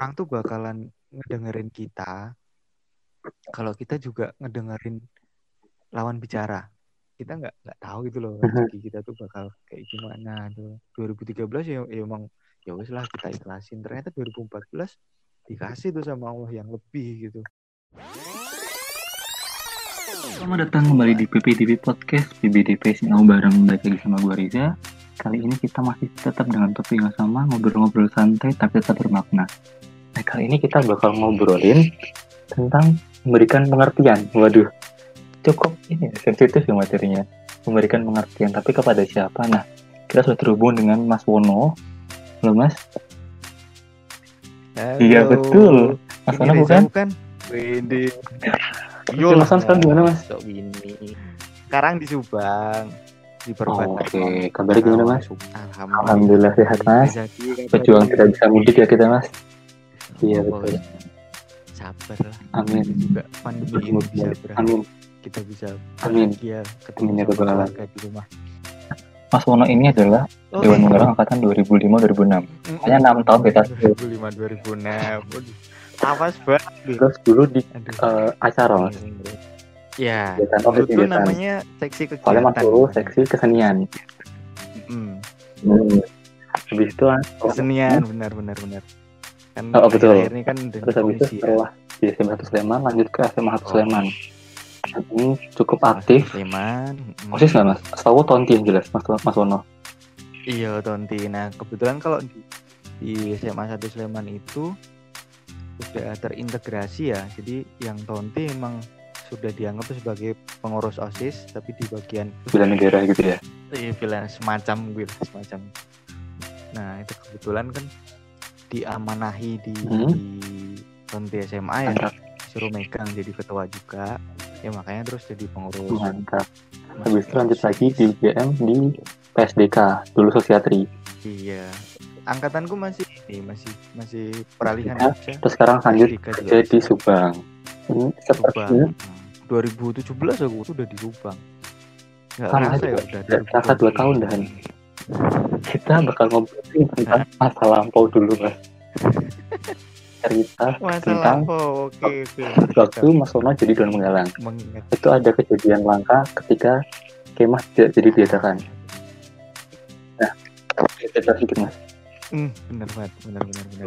orang tuh bakalan ngedengerin kita kalau kita juga ngedengerin lawan bicara. Kita nggak nggak tahu gitu loh rezeki kita tuh bakal kayak gimana tuh. 2013 ya, ya emang ya wes lah kita ikhlasin. Ternyata 2014 dikasih tuh sama Allah yang lebih gitu. Selamat datang kembali di PPDP Podcast PBDP Sinau bareng balik lagi sama gue Riza. Kali ini kita masih tetap dengan topik yang sama Ngobrol-ngobrol santai tapi tetap bermakna Nah kali ini kita bakal ngobrolin Tentang memberikan pengertian. Waduh Cukup ini sensitif ya materinya. Memberikan pengertian tapi kepada siapa? Nah kita sudah terhubung dengan Mas Wono. Halo Mas. Halo. Iya betul. Mas Wono bukan? bukan? Wede Oke, Mas Wono sekarang gimana Mas? Sekarang di Subang di perbatasan Oke, kabarnya gimana Mas? Alhamdulillah. Alhamdulillah sehat Mas. Kabar Pejuang baik. tidak bisa mudik ya kita Mas Iya betul Sabar lah. Amin. Kita juga pandemi ini bisa berakhir. Amin Kita bisa Amin. bahagia ketemu Amin ya keluarga di rumah. Mas Wono ini adalah Oh, Dewan iya. Penggarang Angkatan 2005-2006 Hanya 6 tahun beda 2005 2006. Waduh. Awas banget. Terus dulu di Aduh. eh, acara Mas Ya, Kegiatan, oh, kegiatan. namanya seksi kegiatan. Soalnya Mas dulu seksi kesenian Mm, hmm. Habis itu ah, kesenian benar benar benar. Kan Oh, betul. akhir-akhir ini kan Terus habis itu ya. setelah di SMA 1 Sleman lanjut ke SMA 1 Oh. Sleman Hmm, cukup aktif Sleman. Osis nggak Mas? Setahu Tonti yang jelas Mas, Mas Wono Iya Tonti. Nah kebetulan kalau di, di SMA 1 Sleman itu sudah terintegrasi ya. Jadi yang Tonti emang sudah dianggap sebagai pengurus OSIS, tapi di bagian Bila negara gitu ya iya bilang semacam gitu semacam. Nah itu kebetulan kan diamanahi di, Hmm. di Tonti SMA ya, Mantap suruh megang jadi ketua juga. Ya makanya terus jadi pengurus. Mantap Habis itu lanjut lagi di UGM di PSDK Dulu Sosiatri Iya. Angkatanku masih ini masih masih peralihan Ya, Jogja. Terus sekarang lanjut kerja di Subang Ini Subang. sepertinya Hmm. 2017 aku tuh udah di Subang. Enggak Sama kerasa aja, ya udah. kerasa dua tahun dah. Kita bakal ngobrolin tentang masa lampau dulu mas cerita Masa tentang lampau, oke oke. waktu Mas Wono jadi Dewan Menggalang mengingat itu ada kejadian langka ketika kemah tidak jadi diadakan nah cerita sedikit mas Hmm, bener banget, bener bener bener.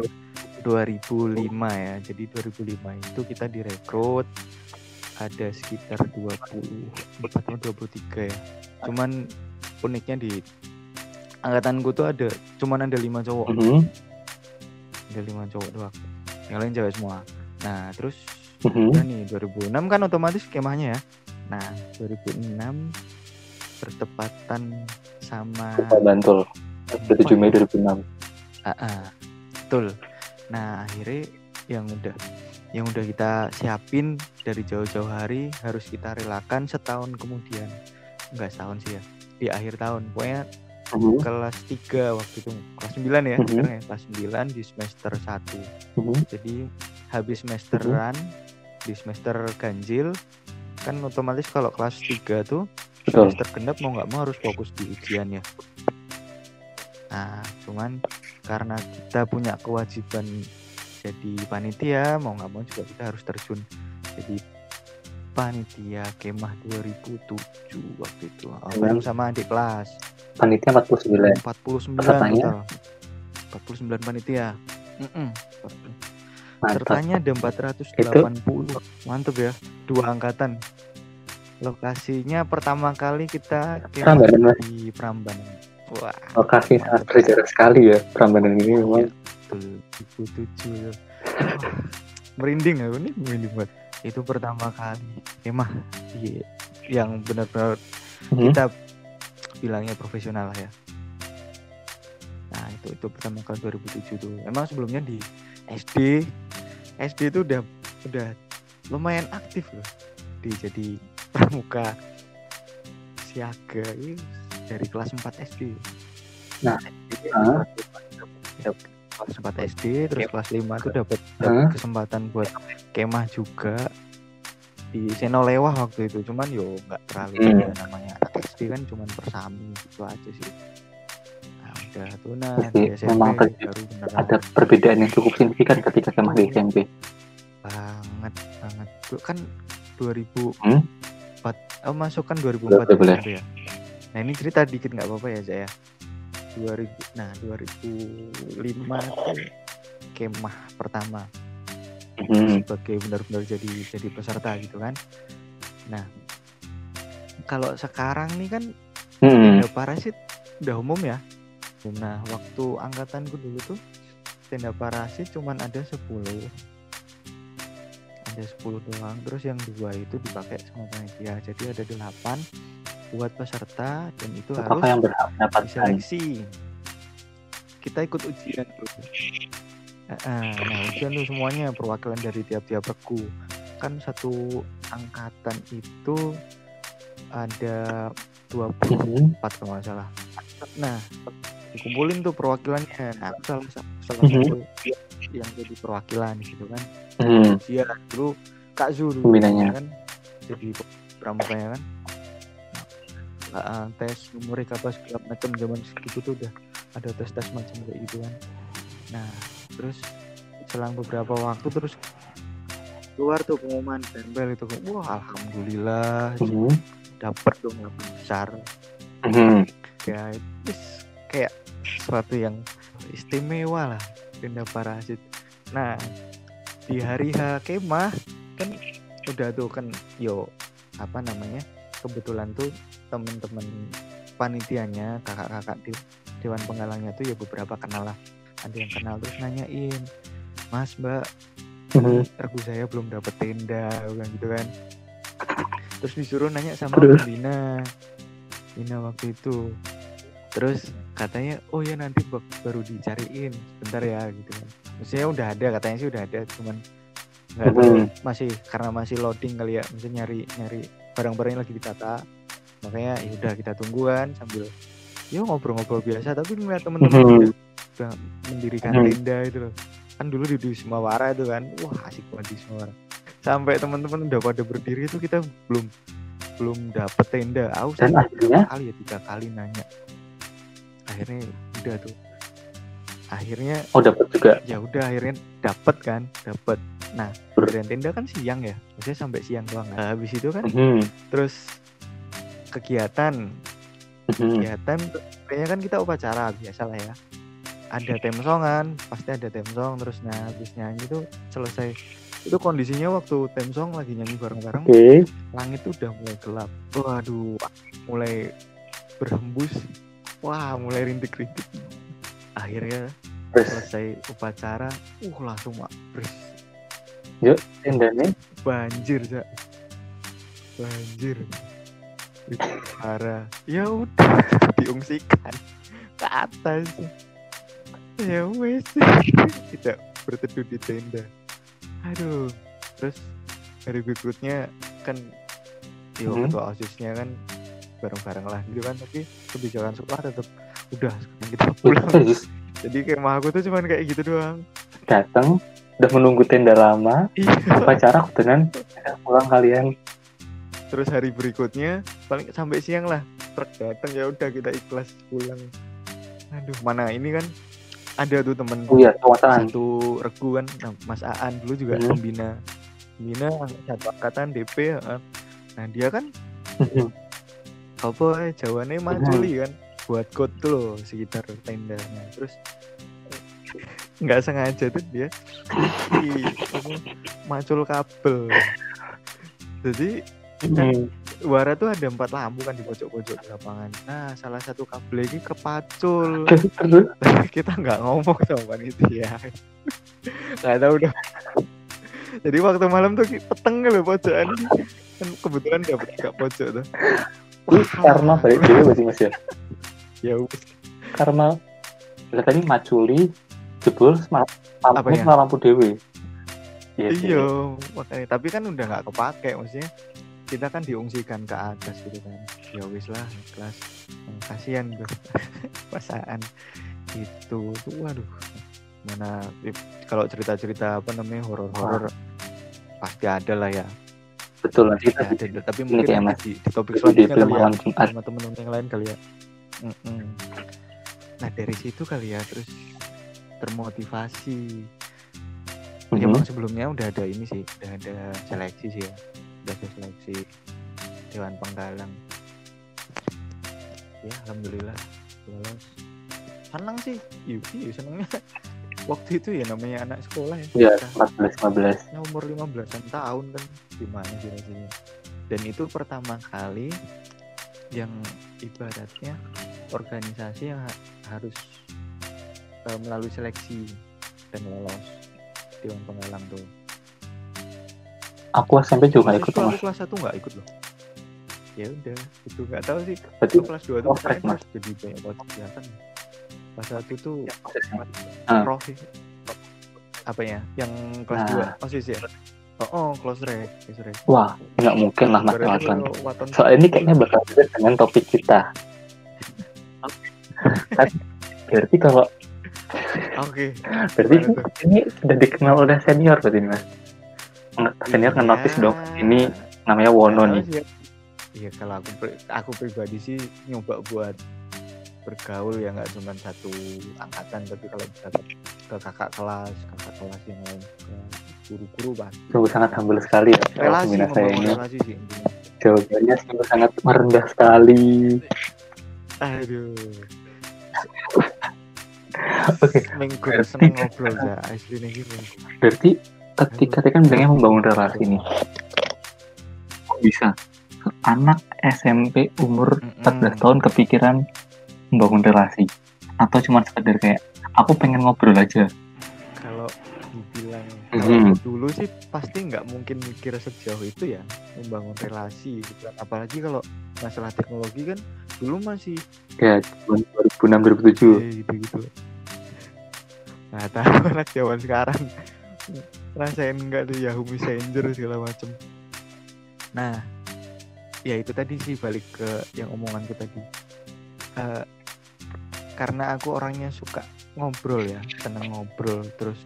2005 ya. Jadi 2005 itu kita direkrut ada sekitar 24 atau 23 ya. Cuman uniknya di angkatanku tuh ada cuman ada lima cowok. Mhm, ada lima cowok doang. Yang lain cewek semua. Nah terus mhm. udah nih 2006 kan otomatis kemahnya ya. Nah 2006 bertepatan sama Bantul 27 Mei 2006 Ah, ah, betul. Nah akhirnya yang udah yang udah kita siapin dari jauh-jauh hari harus kita relakan setahun kemudian. Enggak setahun sih ya di akhir tahun. Pokoknya Mhm, kelas 3 waktu itu. Kelas 9 ya Mhm. sekarang ya. Kelas 9 di semester 1 mhm. jadi habis semesteran di semester ganjil kan otomatis kalau kelas 3 tuh Betul. semester genap mau nggak mau harus fokus di ujian ya. Nah cuman karena kita punya kewajiban jadi panitia mau nggak mau juga kita harus terjun jadi panitia kemah 2007 waktu itu. Oh, bareng sama adik kelas panitia 49 49 Pesertanya? total. 49 panitia. Mm-mm. mantap. Pesertanya ada 480 Mantep ya. Dua angkatan. Lokasinya pertama kali kita Prambanan, di Prambanan. Wah. Lokasi sangat bersejarah sekali ya Prambanan ini memang. Betul 2007 Wah, Merinding aku nih Merinding banget. Itu pertama kali. Kemah di, Yang benar-benar Mhm. kita bilangnya profesional lah ya. Nah itu itu pertama kali 2007 tuh. Emang sebelumnya di SD SD itu udah udah lumayan aktif loh. Di jadi pramuka siaga ini dari kelas 4 SD Nah, ah. kelas 4 SD terus kelas 5 tuh dapat kesempatan buat kemah juga. Di Senolewah waktu itu cuman yo nggak terlalu Hmm. ya namanya SD kan cuman persami gitu aja sih. Nah, udah tunas Pasti di SMP memang baru beneran. ada perbedaan yang cukup signifikan ketika kemah di SMP banget banget. Tuh kan 2004 Hmm? oh masuk kan 2004 Boleh, boleh. SMP ya nah ini cerita dikit nggak apa-apa ya saya 2000 nah 2005 tuh kemah pertama. Hmm. sebagai benar-benar jadi jadi peserta gitu kan. Nah kalau sekarang nih kan Hmm. tenda parasit udah umum ya. Nah waktu angkatanku dulu tuh tenda parasit cuman ada 10 ada 10 doang terus yang dua itu dipakai sama panitia. Jadi ada 8 buat peserta dan itu Apakah harus yang diseleksi kita ikut ujian eh, nah ujian tuh semuanya perwakilan dari tiap-tiap regu. Kan satu angkatan itu ada 24 Hmm. kalau nggak salah nah dikumpulin tuh perwakilannya nah aku salah salah Mhm. satu yang jadi perwakilan gitu kan Hmm. dulu Kak Zu dulu Pembinanya. kan jadi pramukanya kan nah, eh, tes numerik apa segala macam zaman segitu tuh udah ada tes tes macam kayak gitu kan nah terus selang beberapa waktu terus keluar tuh pengumuman tempel itu wah alhamdulillah Hmm. Dapet dong delapan besar Hmm. ya itu kayak sesuatu yang istimewa lah tenda parasit nah di hari H kemah kan udah tuh kan yo apa namanya kebetulan tuh temen-temen panitianya kakak-kakak di dewan penggalangnya tuh ya beberapa kenal lah ada yang kenal terus nanyain mas mbak Hmm. aku saya belum dapet tenda bilang gitu kan terus disuruh nanya sama Terus? Bina Bina waktu itu. Terus katanya oh ya nanti baru dicariin. Sebentar ya gitu kan. Maksudnya udah ada katanya sih udah ada cuman nggak tahu Mhm. masih karena masih loading kali ya. Maksudnya nyari nyari barang-barangnya lagi ditata. Makanya ya udah kita tungguan sambil yo ngobrol-ngobrol biasa. Tapi ngeliat temen-temen Mhm. udah, udah mendirikan Mhm. tenda itu loh. Kan dulu di Wisma Wara itu kan wah asik banget di Wisma Wara sampai teman-teman udah pada berdiri itu kita belum belum dapet tenda aku Dan akhirnya? kali ya tiga kali nanya akhirnya udah tuh akhirnya Oh dapat juga. ya udah akhirnya dapet kan dapet nah Ber- dan tenda kan siang ya maksudnya sampai siang doang kan. Nah, habis itu kan Hmm. terus kegiatan Hmm. kegiatan kayaknya kan kita upacara biasa lah ya ada temsongan pasti ada temsong terus nah habis nyanyi tuh selesai itu kondisinya waktu temsong lagi nyanyi bareng-bareng Oke. langit tuh udah mulai gelap. Waduh mulai berhembus. Wah mulai rintik-rintik. Akhirnya selesai upacara uh langsung mak bers tendanya? Banjir Cak. banjir. Parah ya udah diungsikan ke atas. Ya wes tidak berteduh di tenda aduh. Terus hari berikutnya kan yo Mhm. ketua osisnya kan bareng-bareng lah gitu kan tapi kebijakan sekolah tetap udah sekarang kita pulang. Terus? Jadi kayak aku tuh cuman kayak gitu doang. Datang udah menunggu tenda lama iya. upacara kebetulan pulang kalian? Terus hari berikutnya paling sampai siang lah. Truk datang ya udah kita ikhlas pulang. Aduh mana ini kan ada tuh temen oh iya satu regu kan nah, Mas Aan dulu juga Hmm. pembina pembina satu angkatan DP ya. nah dia kan Hmm. apa eh, jawabannya maculi kan buat kot tuh loh sekitar tenda nah, terus nggak sengaja tuh dia di macul kabel jadi Hmm. Wara tuh ada empat lampu kan di pojok-pojok lapangan. Nah, salah satu kabel ini kepacul. Kita nggak ngomong sama panitia. Nggak tahu udah. Jadi waktu malam tuh peteng loh pojokan. Kan kebetulan dapet tiga pojok tuh. Ini karma balik dulu berarti mas ya Ya wis. karma tadi maculi jebol lampu Apa ya? lampu dewe iya sih. Iya, makanya tapi kan udah nggak kepake maksudnya kita kan diungsikan ke atas gitu kan. Ya wis lah, kelas kasihan tuh pasaan itu tuh waduh mana kalau cerita-cerita apa namanya horor-horor pasti ada lah ya. betul nanti kita Ya, ada, tapi mungkin nanti Mas. di, di topik selanjutnya kali ya sama temen-temen yang lain kali ya. Mm-mm. nah dari situ kali ya terus termotivasi Mhm. ya emang sebelumnya udah ada ini sih udah ada seleksi sih ya ada seleksi dewan penggalang. Ya alhamdulillah. Lolos. Senang sih. Iya iya, senangnya waktu itu ya namanya anak sekolah ya. Ya, Kita- 14 15. ya umur 15 tahun kan. Gimana sih rasanya? Dan itu pertama kali yang ibaratnya organisasi yang ha- harus eh, melalui seleksi dan lolos dewan penggalang tuh Aku SMP juga Waktu ikut aku Mas. kelas satu nggak ikut loh ya udah itu nggak tahu sih Berarti kelas 2 tuh Oh, keren Mas. jadi banyak banget kegiatan kelas satu tuh Ah. prof apa ya yang kelas Nah. 2 osis ya oh, oh close rek close rek Wah, nggak mungkin lah Mas Waton. Soal ini kayaknya bakal beda dengan topik kita. Berarti kalau oke berarti Gimana tuh? ini sudah dikenal oleh senior berarti Mas. Nge- Senior Iya. nge-notice dong. Ini namanya Wono Nggak nih. tahu sih ya. Iya kalau aku aku pribadi sih nyoba buat bergaul ya nggak cuma satu angkatan tapi kalau bisa ke, kakak kelas kakak kelas yang lain ke guru-guru kan Sungguh sangat humble sekali ya. relasi saya ini. relasi sih intinya Jawabannya sungguh sangat merendah sekali. aduh Oke, minggu Berarti- seneng ngobrol ya asli nih gitu berarti ketika tadi kan bilangnya membangun relasi nih. Kok bisa? Anak SMP umur 14 tahun kepikiran membangun relasi. Atau cuma sekedar kayak aku pengen ngobrol aja. Kalau dibilang kalau dulu sih pasti nggak mungkin mikir sejauh itu ya membangun relasi gitu. Apalagi kalau masalah teknologi kan dulu masih ya cuma 2006 2007 ya, gitu gitu nggak tahu anak zaman sekarang rasain nggak tuh Yahoo Messenger segala macem. Nah ya itu tadi sih balik ke yang omonganku tadi. Eh, karena aku orangnya suka ngobrol ya seneng ngobrol terus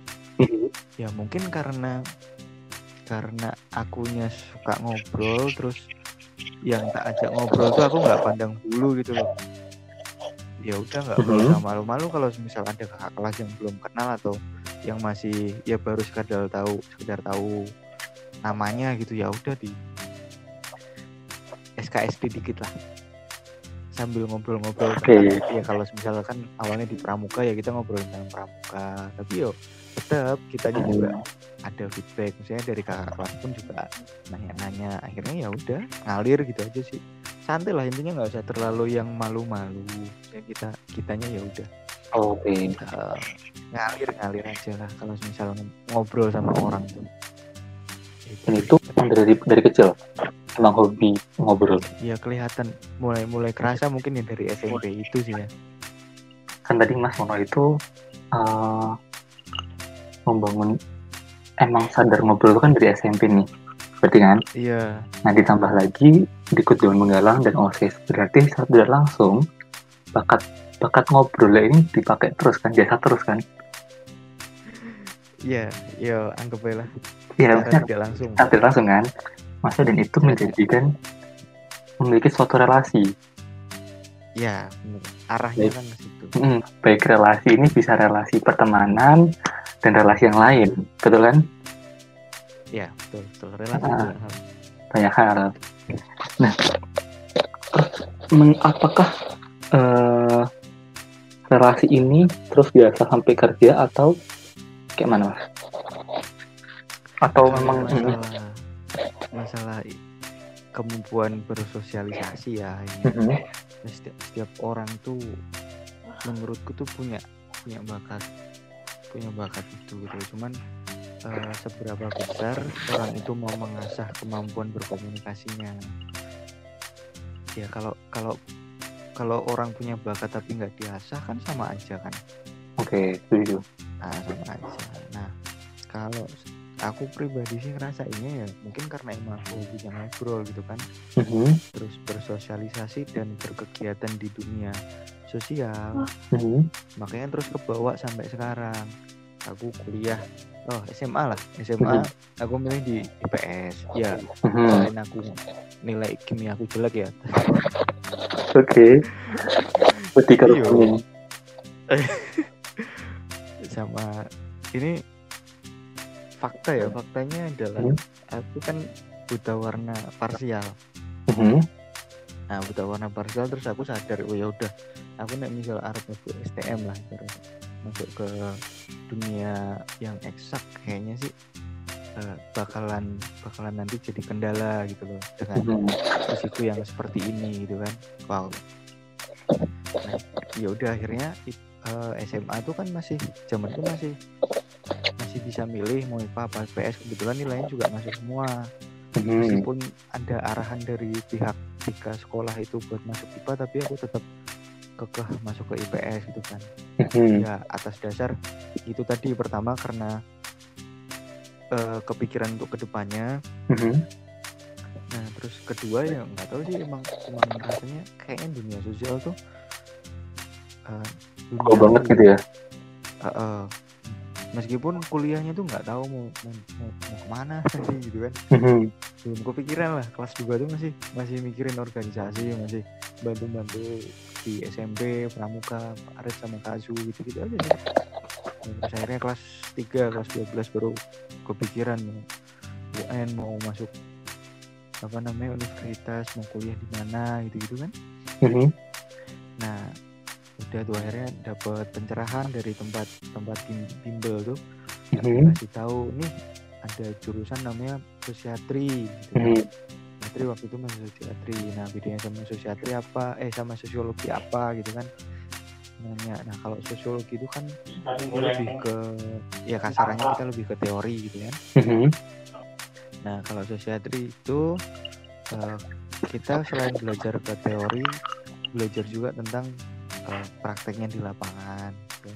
ya mungkin karena karena akunya suka ngobrol terus yang tak ajak ngobrol tuh aku nggak pandang bulu gitu loh. Ya udah nggak perlu Mhm. malu-malu kalau misal ada kakak kelas yang belum kenal atau yang masih ya baru sekedar tahu sekedar tahu namanya gitu ya udah di SKSD dikit lah. Sambil ngobrol-ngobrol tentang- ya kalau misalkan awalnya di pramuka ya kita ngobrol tentang pramuka. Tapi yo tetap kita juga ada feedback misalnya dari kakak kelas pun juga nanya-nanya. Akhirnya ya udah ngalir gitu aja sih. Santai lah intinya nggak usah terlalu yang malu-malu. Ya kita kitanya ya udah oke eh, ngalir ngalir aja lah kalau misal ngobrol sama orang tuh. Dan itu dari dari kecil? Emang hobi ngobrol? Ya kelihatan. Mulai mulai kerasa mungkin ya dari SMP itu sih ya. Kan tadi Mas Mono itu eh, membangun emang sadar ngobrol kan dari SMP nih berarti kan? Iya. Nah ditambah lagi ikut Dewan Menggalang dan OSIS. Berarti secara tidak langsung bakat bakat ngobrol ini dipakai terus kan jasa terus kan. Iya ya anggap aja lah. Iya tidak langsung. Tidak langsung kan. Masa dan itu menjadikan memiliki suatu relasi. Ya arahnya Baik. kan ke situ. Mm, baik relasi ini bisa relasi pertemanan dan relasi yang lain. Betul kan? Ya betul betul. Relasi Ah. hal. banyak hal. Nah apakah eh, relasi ini terus biasa sampai kerja atau kayak mana mas? Atau Kalau memang ini? masalah masalah kemampuan bersosialisasi ya ini. Mhm. setiap, setiap orang tuh menurutku tuh punya punya bakat punya bakat itu gitu. Cuman eh, seberapa besar orang itu mau mengasah kemampuan berkomunikasinya? Ya kalau kalau kalau orang punya bakat tapi nggak diasah kan sama aja kan? Oke setuju. Nah sama aja. Nah kalau aku pribadi sih ngerasainnya ya mungkin karena emang aku hobinya ngobrol gitu kan. Mhm. terus bersosialisasi dan berkegiatan di dunia sosial. Mhm. makanya terus kebawa sampai sekarang. Aku kuliah oh SMA lah SMA aku milih di IPS ya Mhm. selain aku nilai kimia aku jelek ya oke berarti kalau Iya. sama ini fakta ya faktanya adalah Hmm. aku kan buta warna parsial Mhm. nah buta warna parsial terus aku sadar oh ya udah aku nek misal arep masuk STM lah ibaratnya. Masuk ke dunia yang eksak kayaknya sih eh, bakalan bakalan nanti jadi kendala gitu loh dengan risiko yang seperti ini gitu kan. Wow. Nah, ya udah akhirnya i- eh, SMA tuh kan masih zaman itu masih masih bisa milih mau IPA apa IPS kebetulan nilainya juga masuk semua. Mhm. meskipun ada arahan dari pihak tiga sekolah itu buat masuk IPA tapi aku tetap kekeh masuk ke IPS gitu kan Mhm. ya atas dasar itu tadi pertama karena eh, kepikiran untuk ke depannya Mhm. Nah, terus kedua ya nggak tahu sih emang emang rasanya kayaknya dunia sosial tuh eh, dunia Kok banget gitu ya? Eh, eh, meskipun kuliahnya tuh nggak tahu mau mau, mau, mau ke mana sih gitu kan Mhm. belum kepikiran lah kelas 2 tuh masih masih mikirin organisasi masih bantu-bantu di SMP pramuka Aret sama Kazu gitu-gitu aja sih terus akhirnya kelas 3 kelas 12 baru kepikiran mau UN mau masuk apa namanya universitas mau kuliah di mana gitu-gitu kan Mhm. nah udah tuh akhirnya dapat pencerahan dari tempat tempat bim- bimbel tuh yang Mhm. dikasih tahu nih ada jurusan namanya sosiatri gitu. Mhm. Sosiatri waktu itu masih sosiatri nah bedanya sama sosiatri apa eh sama sosiologi apa gitu kan nanya nah kalau sosiologi itu kan lebih ke ya kasarannya kita lebih ke teori gitu ya Mhm. nah kalau sosiatri itu eh, kita selain belajar ke teori belajar juga tentang eh, prakteknya di lapangan gitu.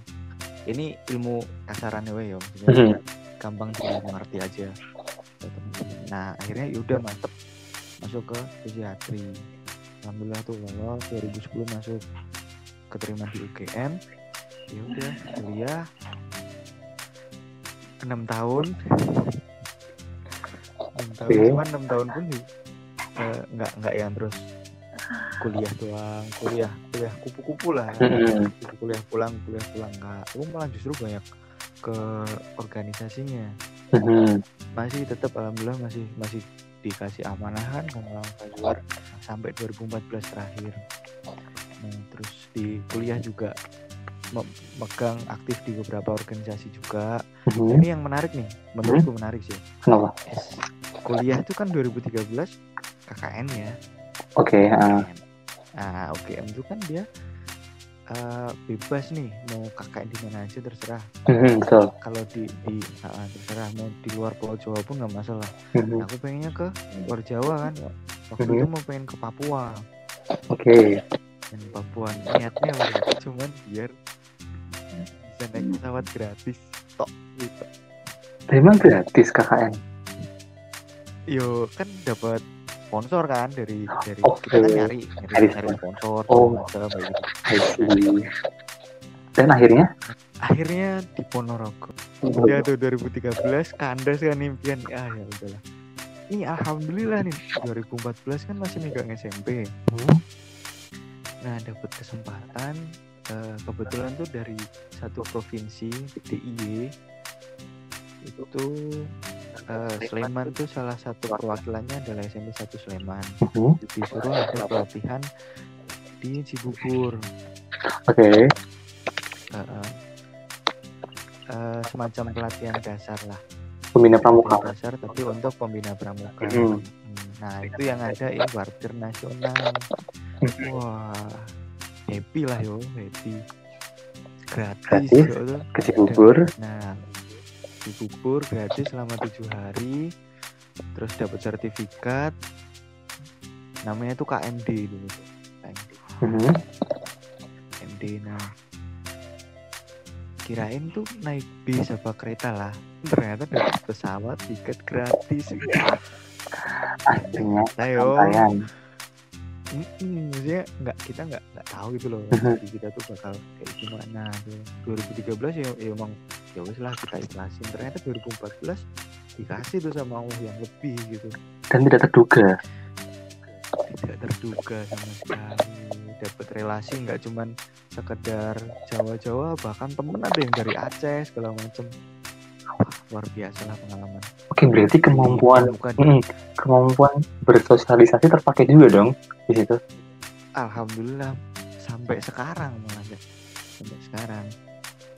ini ilmu kasarannya we yo maksudnya Mhm. gampang dimengerti aja ya, nah akhirnya yaudah mantep masuk ke psikiatri. Alhamdulillah tuh lolos 2010 masuk keterima di UGM ya udah kuliah. Enam tahun. Enam tahun. Oke. cuman enam tahun pun sih eh, nggak nggak yang terus kuliah doang. Kuliah kuliah kupu-kupu lah. Mhm. kuliah pulang kuliah pulang. Nggak aku malah justru banyak ke organisasinya. Mhm. masih tetap alhamdulillah masih masih dikasih amanahan sama luar sampai 2014 terakhir nah, terus di kuliah juga me- megang aktif di beberapa organisasi juga Mhm. ini yang menarik nih menurutku menarik sih Kenapa? Kuliah itu kan 2013 KKN ya Oke. ah. KKN. nah UGM itu kan dia eh, bebas nih mau KKN di mana aja terserah Mhm, Betul. kalau di di ah, terserah mau di luar Pulau Jawa pun nggak masalah Mhm. aku pengennya ke luar Jawa kan waktu Mhm. itu mau pengen ke Papua Oke. dan Papua niatnya waktu cuman biar bisa naik pesawat gratis tok gitu Emang gratis KKN? yo kan dapat sponsor kan dari dari Oke. kita kan nyari nyari, Nyari sponsor Oh. macam gitu. Dan akhirnya? akhirnya di Ponorogo ya tuh 2013 kandas kan impian ah ya udahlah ini alhamdulillah nih 2014 kan masih megang SMP Hmm. nah dapat kesempatan eh, kebetulan tuh dari satu provinsi DIY itu eh, Sleman tuh salah satu perwakilannya adalah SMP 1 Sleman Mhm. disuruh ada pelatihan di Cibubur Oke. Eh, eh, eh, semacam pelatihan dasar lah Pembina pelatihan pramuka. dasar tapi untuk pembina pramuka Mhm. Hmm, nah itu yang ada ini wartir nasional wah happy lah yo happy gratis, Gratis. Ke Cibubur. nah dibubur gratis selama tujuh hari terus dapat sertifikat. Namanya tuh KMD dulu tuh KMD Mhm. KMD nah. Kirain tuh naik bis apa kereta lah. Ternyata dapat pesawat tiket gratis. Akhirnya ayo. Mm-mm, maksudnya nggak kita nggak nggak tahu gitu loh. Mhm. jadi kita tuh bakal kayak gimana tuh. 2013 ya, ya emang ya wes lah kita ikhlasin. Ternyata 2014 dikasih tuh sama Allah yang lebih gitu. Dan tidak terduga. tidak terduga sama sekali. Dapat relasi nggak cuman sekedar Jawa-Jawa bahkan temen ada yang dari Aceh segala macem. Wah, luar biasa lah pengalaman. Oke, berarti kemampuan bukan mm, kemampuan bersosialisasi terpakai juga dong di situ. alhamdulillah sampai sekarang malah ya. Sampai sekarang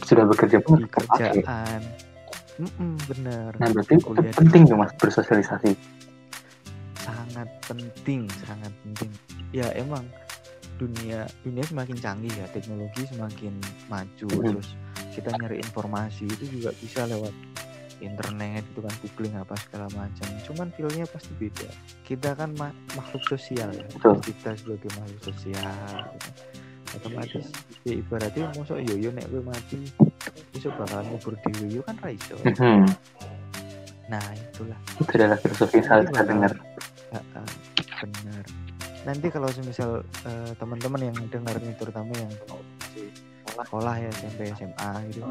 Sudah bekerja pun di terpakai. kerjaan Mm-mm, bener Nah, berarti itu Kuliah penting dong Mas bersosialisasi. sangat penting sangat penting ya emang dunia dunia semakin canggih ya teknologi semakin maju Mhm. terus kita nyari informasi itu juga bisa lewat internet itu kan googling apa segala macam cuman feelnya pasti beda kita kan ma- makhluk sosial ya Betul. kita sebagai makhluk sosial gitu. Otomatis ya ibaratnya mosok yoyo nek gue mati besok bakalan ngubur di yo kan raiso Mhm. nah itulah Itu adalah filosofi yang bakal- dengar. Heeh, benar. Nanti kalau semisal eh, teman-teman yang dengar nih terutama yang sekolah ya SMP SMA gitu,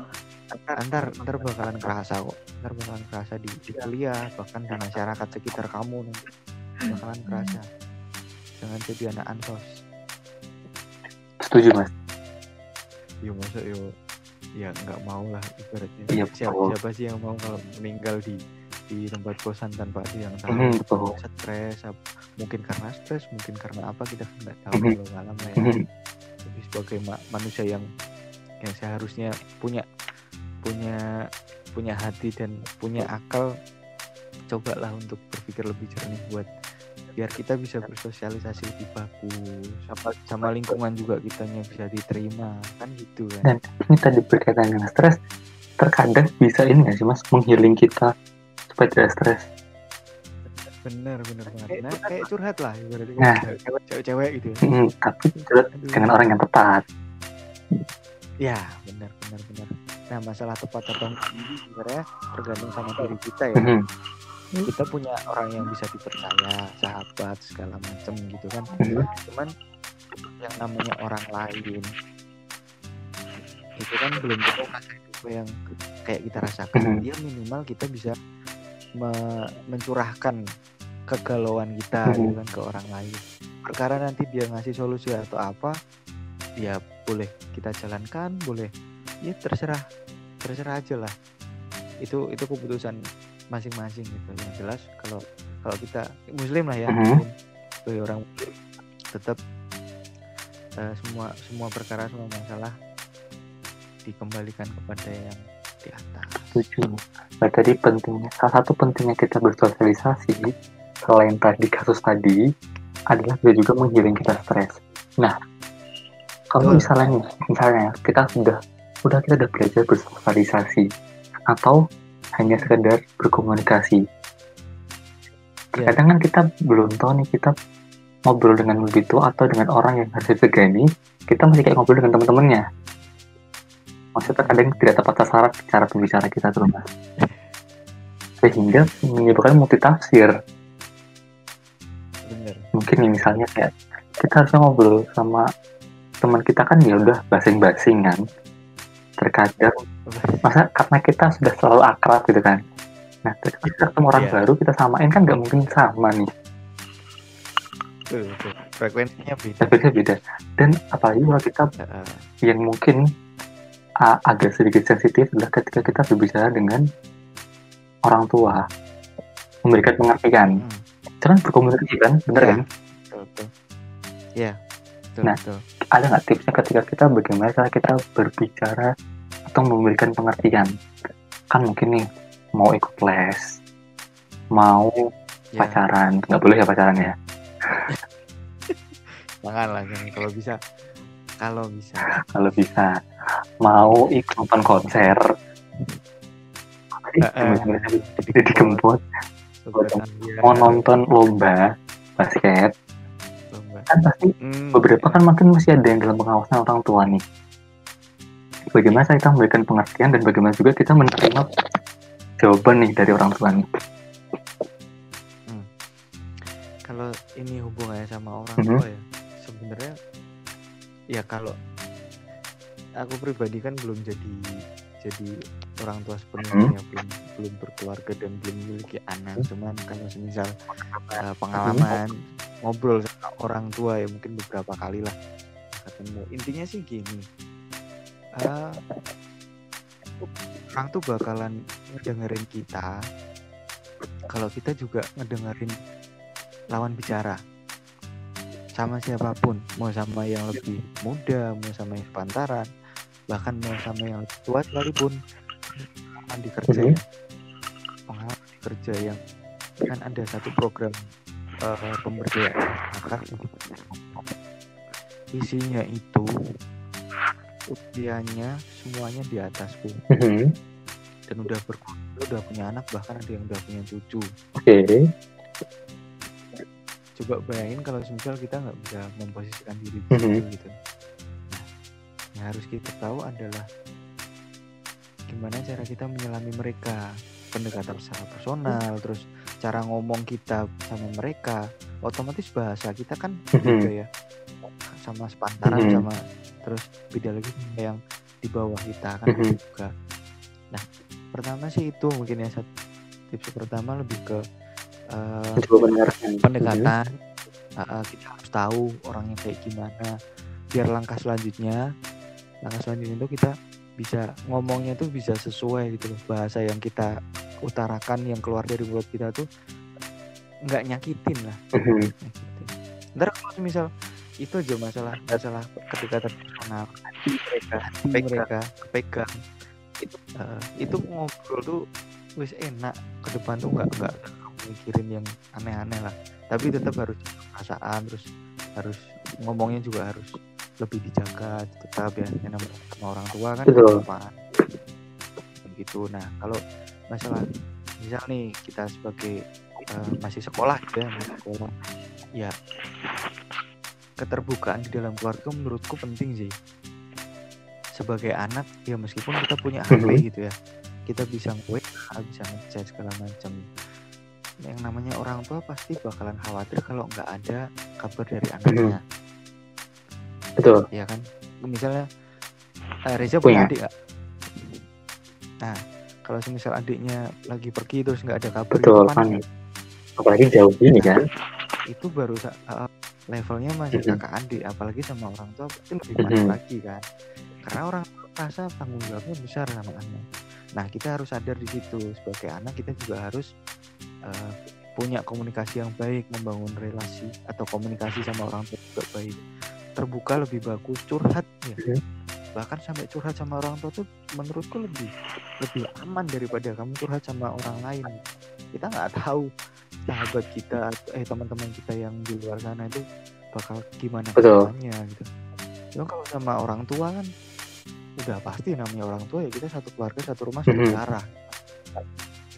ntar ntar bakalan kerasa kok, ntar bakalan kerasa di, di kuliah bahkan di masyarakat sekitar kamu nanti bakalan kerasa. Jangan jadi anak ansos. Setuju Mas. Yo masa yo ya nggak mau lah ibaratnya. Iya, siapa, siapa sih yang mau kalau meninggal di di tempat kosan tanpa ada yang tahu? Betul. stres mungkin karena stres mungkin karena apa kita kan nggak tahu Mhm. kalau malam ya Mhm. tapi sebagai ma- manusia yang yang seharusnya punya punya punya hati dan punya akal cobalah untuk berpikir lebih jernih buat biar kita bisa bersosialisasi lebih bagus sama, sama lingkungan juga kitanya bisa diterima kan gitu kan Dan ini tadi berkaitan dengan stres, terkadang bisa ini nggak sih Mas menghealing kita supaya tidak stres. bener bener banget nah kayak curhat lah ibaratnya Nah. cewek- cewek-cewek gitu ya Mhm, tapi curhat Aduh. dengan orang yang tepat. Ya, benar benar benar. Nah, masalah tepat atau enggak ini sebenarnya tergantung sama diri kita ya. Mhm, Kita punya orang yang bisa dipercaya, sahabat segala macam gitu kan. mhm. Cuman yang namanya orang lain itu kan belum tentu rasa itu yang kayak kita rasakan. Mhm. Ya minimal kita bisa me- mencurahkan kegalauan kita Mhm. gitu kan ke orang lain. Perkara nanti dia ngasih solusi atau apa, ya boleh kita jalankan, boleh ya terserah, terserah aja lah. Itu itu keputusan masing-masing gitu. Yang jelas kalau kalau kita muslim lah ya, sebagai orang muslim tetap eh, semua semua perkara semua masalah dikembalikan kepada yang di atas. Setuju. Nah, tadi pentingnya, salah satu pentingnya kita bersosialisasi, selain tadi kasus tadi, adalah dia juga menggiring kita stres. Nah, kalau misalnya misalnya kita sudah, udah kita udah belajar bersosialisasi, atau hanya sekedar berkomunikasi. Kadang kan kita belum tahu nih, kita ngobrol dengan lebih tua atau dengan orang yang harus disegani, kita masih kayak ngobrol dengan teman-temannya. Maksudnya kadang tidak tepat sasaran cara pembicara kita tuh mas. Sehingga menyebabkan multitafsir. Bener. Mungkin nih misalnya kayak kita harusnya ngobrol sama teman kita kan ya udah basing-basing kan. Terkadang masa karena kita sudah selalu akrab gitu kan. Nah, terus kita ketemu orang Iya. baru kita samain kan nggak mungkin sama nih. Betul, betul. Frekuensinya beda. Efeknya beda. Dan apalagi kalau kita Heeh. yang mungkin uh, agak sedikit sensitif adalah ketika kita berbicara dengan orang tua memberikan pengertian Hmm. itu kan berkomunikasi kan bener Ya. kan betul betul ya betul Nah. betul ada nggak tipsnya ketika kita bagaimana cara kita berbicara atau memberikan pengertian. Kan mungkin nih mau ikut les mau ya. pacaran. Nggak boleh ya pacaran ya? Jangan lah jangan. Kalau bisa kalau bisa. Kalau bisa. Mau ikut nonton konser. Jadi ya, mau nonton lomba basket. Lomba. kan pasti Hmm, beberapa kan mungkin masih ada yang dalam pengawasan orang tua nih. Bagaimana kita memberikan pengertian dan bagaimana juga kita menerima jawaban nih dari orang tua nih. kalau ini hubungannya sama orang Mhm. tua ya sebenarnya ya kalau aku pribadi kan belum jadi jadi orang tua sepenuhnya belum belum berkeluarga dan belum memiliki anak. Cuman kalau semisal uh, pengalaman ngobrol sama orang tua ya mungkin beberapa kali lah ketemu. Intinya sih gini uh, orang tuh bakalan ngedengerin kita. Kalau kita juga ngedengerin lawan bicara. Sama siapa pun. Mau sama yang lebih muda mau sama yang sepantaran bahkan mau sama yang lebih tua sekalipun. Pengalaman di kerja pengalaman di kerja yang kan ada satu program uh, pemberdayaan maka isinya itu usianya semuanya di atasku Mhm. dan udah berkeluarga udah punya anak bahkan ada yang udah punya cucu Oke. coba bayangin kalau misal kita nggak bisa memposisikan diri di Mhm. situ gitu nah, yang harus kita tahu adalah gimana cara kita menyelami mereka pendekatan secara personal terus cara ngomong kita sama mereka otomatis bahasa kita kan beda ya sama sepantaran Mhm. sama terus beda lagi yang di bawah kita kan Mhm. juga nah pertama sih itu mungkin ya satu tips pertama lebih ke mendengarkan. pendekatan uh, uh, kita harus tahu orangnya kayak gimana biar langkah selanjutnya langkah selanjutnya itu kita bisa ngomongnya tuh bisa sesuai gitu loh bahasa yang kita utarakan yang keluar dari mulut kita tuh nggak nyakitin lah Mhm. nyakitin. ntar kalau misal itu aja masalah masalah ketika personal mereka mereka kepegang itu uh, itu ngobrol tuh wis enak. Ke depan tuh nggak nggak mikirin yang aneh-aneh lah. Tapi tetap harus perasaan terus harus ngomongnya juga harus lebih dijaga tetap ya namanya sama orang tua kan Betul. apaan gitu. Nah kalau masalah misal nih kita sebagai eh, masih sekolah gitu ya masih sekolah. Ya keterbukaan di dalam keluarga menurutku penting sih sebagai anak ya meskipun kita punya HP Mhm. gitu ya kita bisa nge-WA bisa ngechat segala macam yang namanya orang tua pasti bakalan khawatir kalau nggak ada kabar dari anaknya Betul. ya kan misalnya eh, Reza punya Punya. adik nggak nah kalau misal adiknya lagi pergi terus nggak ada kabar Betul. itu kan. Apalagi jauh ini kan. itu baru uh, levelnya masih Mhm. kakak adik apalagi sama orang tua pasti lebih Mhm. panik lagi kan karena orang merasa tanggung jawabnya besar sama anak nah kita harus sadar di situ sebagai anak kita juga harus uh, punya komunikasi yang baik membangun relasi atau komunikasi sama orang tua juga baik terbuka lebih bagus curhat ya Mhm. bahkan sampai curhat sama orang tua tuh menurutku lebih lebih aman daripada kamu curhat sama orang lain kita nggak tahu sahabat kita eh teman-teman kita yang di luar sana itu bakal gimana ke depannya gitu. Cuma kalau sama orang tua kan udah pasti namanya orang tua ya kita satu keluarga satu rumah satu Mhm. darah.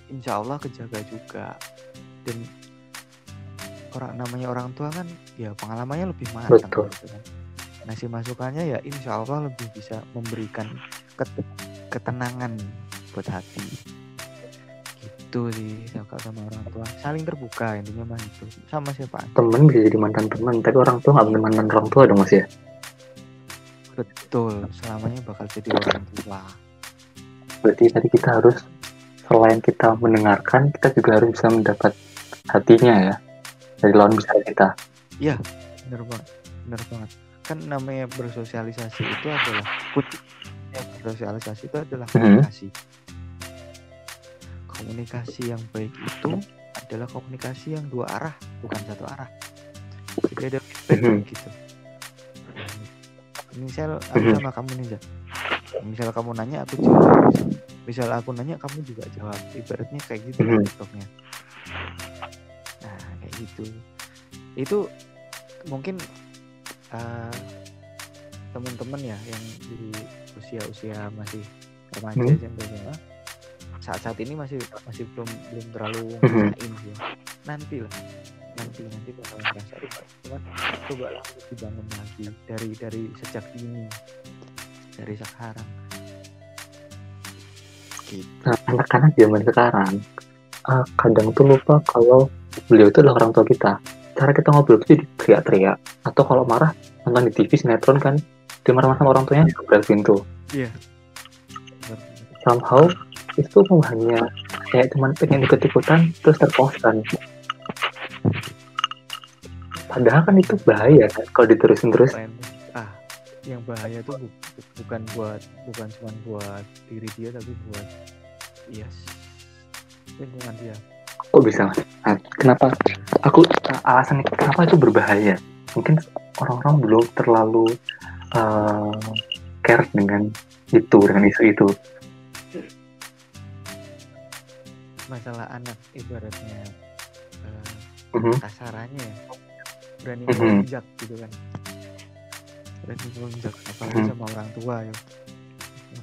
Insya Allah kejaga juga. Dan orang namanya orang tua kan ya pengalamannya lebih matang Betul. gitu kan. Nasi masukannya ya insya Allah lebih bisa memberikan ket- ketenangan buat hati gitu sih kalau sama orang tua saling terbuka intinya mah itu sama siapa. Temen bisa jadi mantan teman, tapi orang tua nggak bener mantan orang tua dong mas ya. betul selamanya bakal jadi orang tua Berarti tadi kita harus selain kita mendengarkan, kita juga harus bisa mendapat hatinya ya dari lawan bicara kita. bener banget bener banget kan namanya bersosialisasi itu adalah kunci bersosialisasi itu adalah Mhm. komunikasi komunikasi yang baik itu adalah komunikasi yang dua arah bukan satu arah jadi ada feedback Mhm. gitu misal aku Mhm. sama kamu nih Zak. misal kamu nanya aku jawab misal, aku nanya kamu juga jawab ibaratnya kayak gitu Mhm. TikToknya nah kayak gitu itu mungkin eh, teman-teman ya yang di usia-usia masih remaja Mhm. SMP SMA saat-saat ini masih masih belum belum terlalu Mhm. ngerasain sih ya. nanti lah nanti nanti bakal ngerasain cuman coba lah dibangun lagi dari dari sejak ini dari sekarang gitu Nah, anak-anak zaman sekarang eh, kadang tuh lupa kalau beliau itu adalah orang tua kita. Cara kita ngobrol itu jadi teriak-teriak. Atau kalau marah nonton di TV sinetron kan dia marah sama orang tuanya gebrak pintu. Bener, bener. Somehow itu hanya kayak cuman pengen ikut-ikutan terus terposan. Padahal kan itu bahaya kan? Kalau diterusin terus. Ah yang bahaya tuh bu- bukan buat bukan cuma buat diri dia tapi buat yes lingkungan dia. Kok bisa mas? Nah, kenapa? Aku uh, alasan kenapa itu berbahaya? Mungkin orang-orang belum terlalu uh, care dengan itu dengan isu itu masalah anak ibaratnya kasarannya ya. Berani Mhm. melunjak gitu kan. Berani melunjak apalagi Mhm. sama orang tua ya.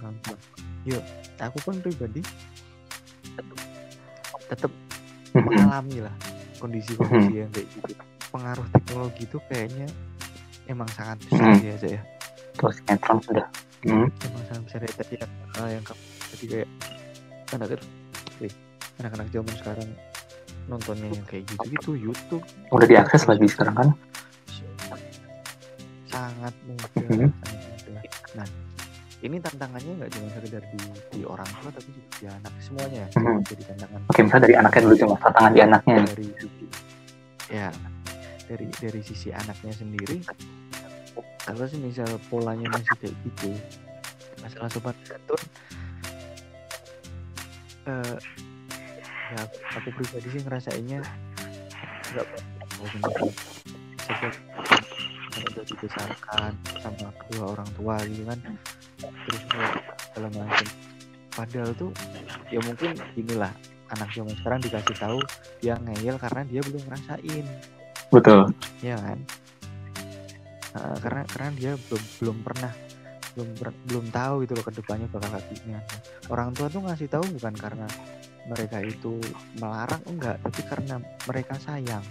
Orang tua. Yuk aku pun pribadi tetap mengalami lah kondisi-kondisi yang kayak gitu. Pengaruh teknologi itu kayaknya emang sangat besar Mhm. ya. Saya terus sinetron sudah emang sangat besar ya tadi yang, eh, yang kamu tadi kayak anak eh, anak-anak zaman sekarang nontonnya yang kayak gitu-gitu YouTube udah diakses lagi sekarang kan sangat mudah, Mhm. Nah, ini tantangannya nggak cuma sekedar di, di orang tua tapi juga di anak semuanya. Mhm. Jadi tantangan oke misalnya dari anaknya dulu cuma tantangan di anaknya dari sisi ya dari dari sisi anaknya sendiri. Kalau misal polanya masih kayak gitu, masalah sobat santun, eh ya aku, pribadi sih ngerasainnya nggak kalau udah dibesarkan sama kedua orang tua gitu kan. Terus segala macam. Padahal tuh ya mungkin inilah anak zaman sekarang dikasih tahu dia ngeyel karena dia belum ngerasain. Betul. Ya kan? Nah, karena karena dia belum belum pernah belum belum tahu gitu loh ke depannya bakal gimana orang tua tuh ngasih tahu bukan karena mereka itu melarang enggak tapi karena mereka sayang.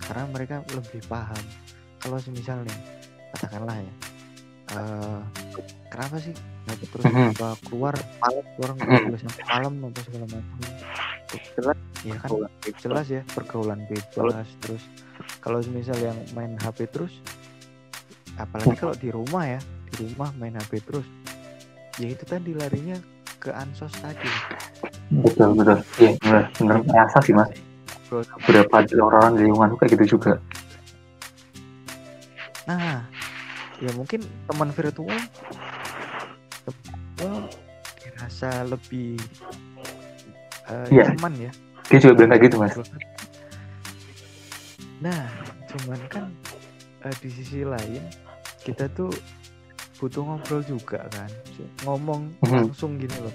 Karena mereka lebih paham. Kalau semisal nih katakanlah ya eh kenapa sih nggak terus apa keluar malam keluar nggak Mhm. boleh sampai malam atau segala macam. Jelas. Ya kan? Jelas ya pergaulan bebas terus kalau misal yang main HP terus apalagi kalau di rumah ya di rumah main HP terus ya itu tadi larinya ke ansos tadi betul betul. Iya benar benar merasa sih mas. Bro, beberapa orang di lingkungan kayak gitu juga. Nah ya mungkin teman virtual virtual dirasa lebih Iya. nyaman ya. Dia juga bilang kayak gitu mas. Nah, cuman kan eh, di sisi lain kita tuh butuh ngobrol juga kan, ngomong Mhm. langsung gini loh,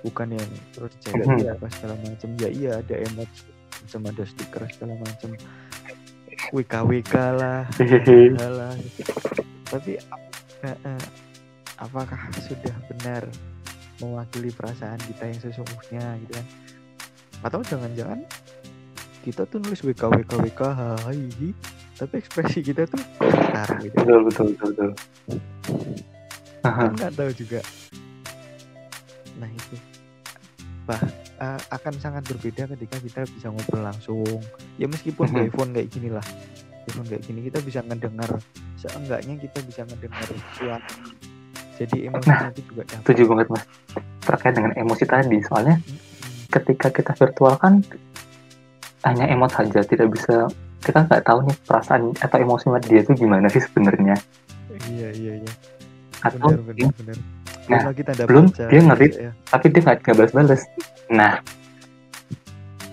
bukan yang terus Mhm. iya apa segala macam ya iya ada emot macam ada stiker segala macam WK WK lah, lah. Tapi ap- apakah sudah benar mewakili perasaan kita yang sesungguhnya gitu kan? Atau jangan-jangan kita tuh nulis WK WK WK hai tapi ekspresi kita tuh datar gitu. Betul betul betul betul. Aha. kan nggak tahu juga. Nah itu bah eh, akan sangat berbeda ketika kita bisa ngobrol langsung. Ya meskipun Mhm. di iPhone kayak gini lah iPhone kayak gini kita bisa ngedengar seenggaknya kita bisa ngedengar suara. Jadi emosinya itu juga dapat. setuju banget mas. Terkait dengan emosi tadi soalnya Mm-mm. ketika kita virtual kan hanya emot saja tidak bisa kita nggak tahu nih perasaan atau emosi dia itu gimana sih sebenarnya. Iya iya iya. Atau benar benar benar Nah, belum lagi tanda belum baca dia ngerit. ya. tapi dia nggak balas-balas. Nah.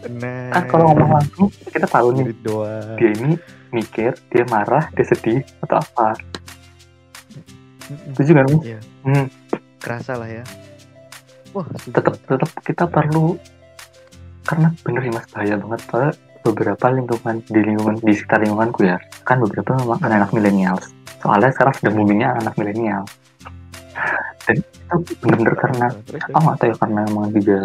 Nah kan kalau ngomong langsung kita tahu nih. Doang. Dia ini mikir dia marah dia sedih atau apa? Mm-mm. setuju kan? Iya. Hmm, kerasa lah ya. Wah tetap tetap kita perlu karena bener sih mas bahaya banget. Soalnya beberapa lingkungan di lingkungan di sekitar lingkunganku ya kan beberapa memang anak-anak milenial soalnya sekarang sudah boomingnya anak milenial dan itu bener-bener karena aku nggak tahu ya karena memang juga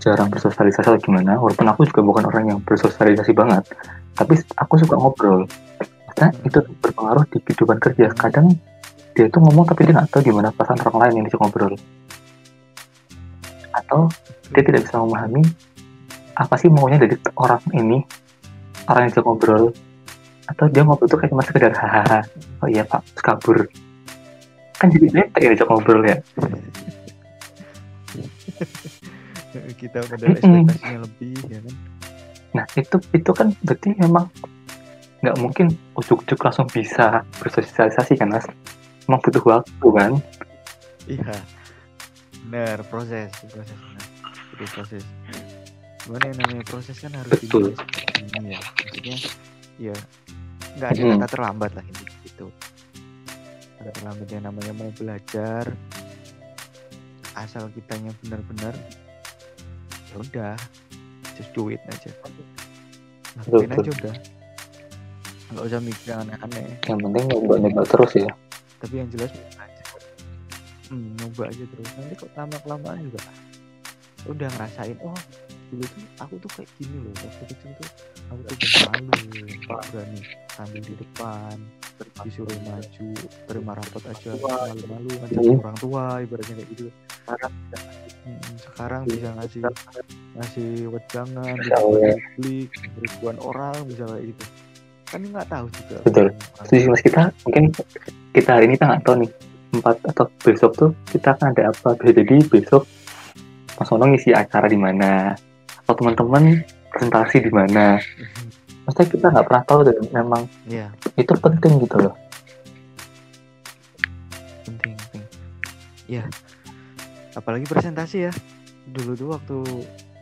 jarang bersosialisasi atau gimana. Walaupun aku juga bukan orang yang bersosialisasi banget tapi aku suka ngobrol. Maksudnya itu berpengaruh di kehidupan kerja. Kadang dia tuh ngomong tapi dia nggak tahu gimana perasaan orang lain yang bisa ngobrol. Atau dia tidak bisa memahami apa sih maunya dari orang ini orang yang bisa ngobrol. Atau dia ngobrol tuh kayak cuma sekedar hahaha oh iya pak terus kabur kan jadi bete ya diajak ngobrol ya kita padahal ekspektasinya lebih ya kan? Nah itu itu kan berarti memang nggak mungkin ujuk-ujuk langsung bisa bersosialisasi kan mas? Emang butuh waktu kan? Iya. Benar proses proses benar. Itu proses. Gimana yang namanya proses kan harus Betul. dimulai seperti ini ya. Maksudnya ya nggak ada Hmm. kata terlambat lah gitu ada terlambat yang namanya mau belajar. Asal kitanya benar-benar ya udah just do it aja. Lakuin aja udah. Nggak usah mikir yang aneh-aneh. Yang penting nyoba-nyoba terus ya. Tapi yang jelas hmm, nyoba aja terus. Nanti kok lama kelamaan juga udah ngerasain oh dulu tuh aku tuh kayak gini loh. Waktu kecil tuh aku tuh malu berani tampil di depan disuruh maju terima rapot aja malu-malu ngajak Hmm. orang tua ibaratnya kayak gitu. Hmm, sekarang bisa ngasih ngasih wejangan di ya. publik ribuan orang bisa kayak gitu. Kan nggak tahu juga. Betul. Setuju mas. Kita mungkin kita hari ini kita nggak tahu nih empat atau besok tuh kita akan ada apa? Bisa jadi besok Mas Ono ngisi acara di mana? Atau teman-teman presentasi di mana maksudnya kita nggak pernah tahu dan memang Iya, itu penting gitu loh penting, penting. Ya, apalagi presentasi ya. Dulu tuh waktu